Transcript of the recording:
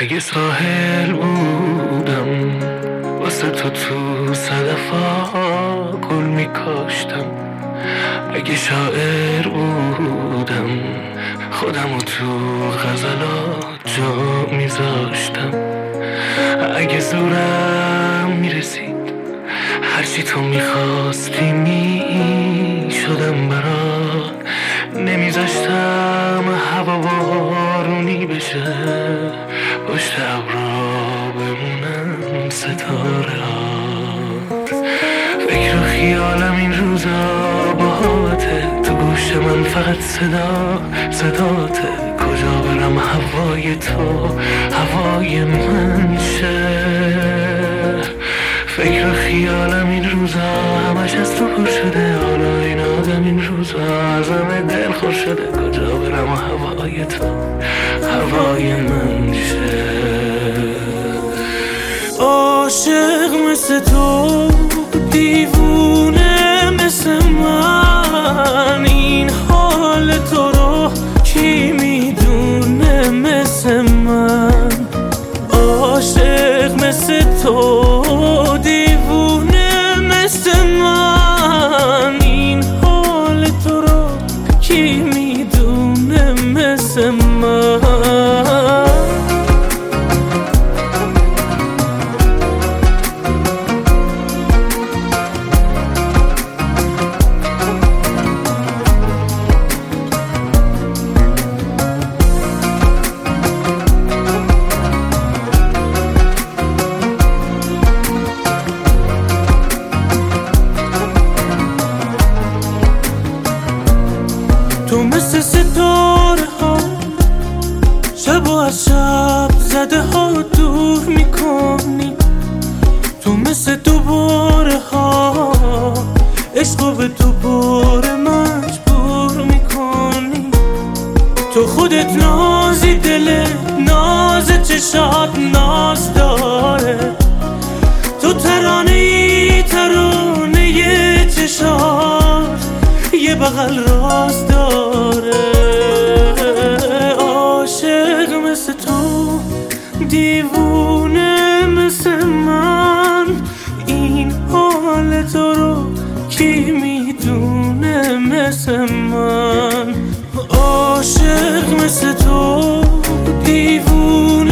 اگه ساحل بودم واسه تو تو صدفا گل میکاشتم. اگه شاعر بودم خودم تو غزلات جا میذاشتم. اگه زورم می‌رسید هرچی تو می‌خواستی می‌شدم برات. نمیذاشتم هوا بارونی بشه. پشت ابرا بمونم ستاره فکر و خیالم این روزا باهاته. تو گوش من فقط صدا صداته کجا برم هوای تو هوای من شه فکر و خیالم این روزا همش از تو پر شده. حالا آدم این روزا ازم دل خور شده. کجا برم؟ هوای تو هوای من شه. عاشق مثل تو دیوونه مثل من. این حال تو رو کی می‌دونه مثل من؟ عاشق مثل تو. تو مثل ستاره ها. شب و از شب زده ها دور می‌کنی. تو مثل دوباره ها. عشق به دوباره مجبور می‌کنی. تو خودت نازی دل ناز چشات ناز من عاشق مثل تو دیوون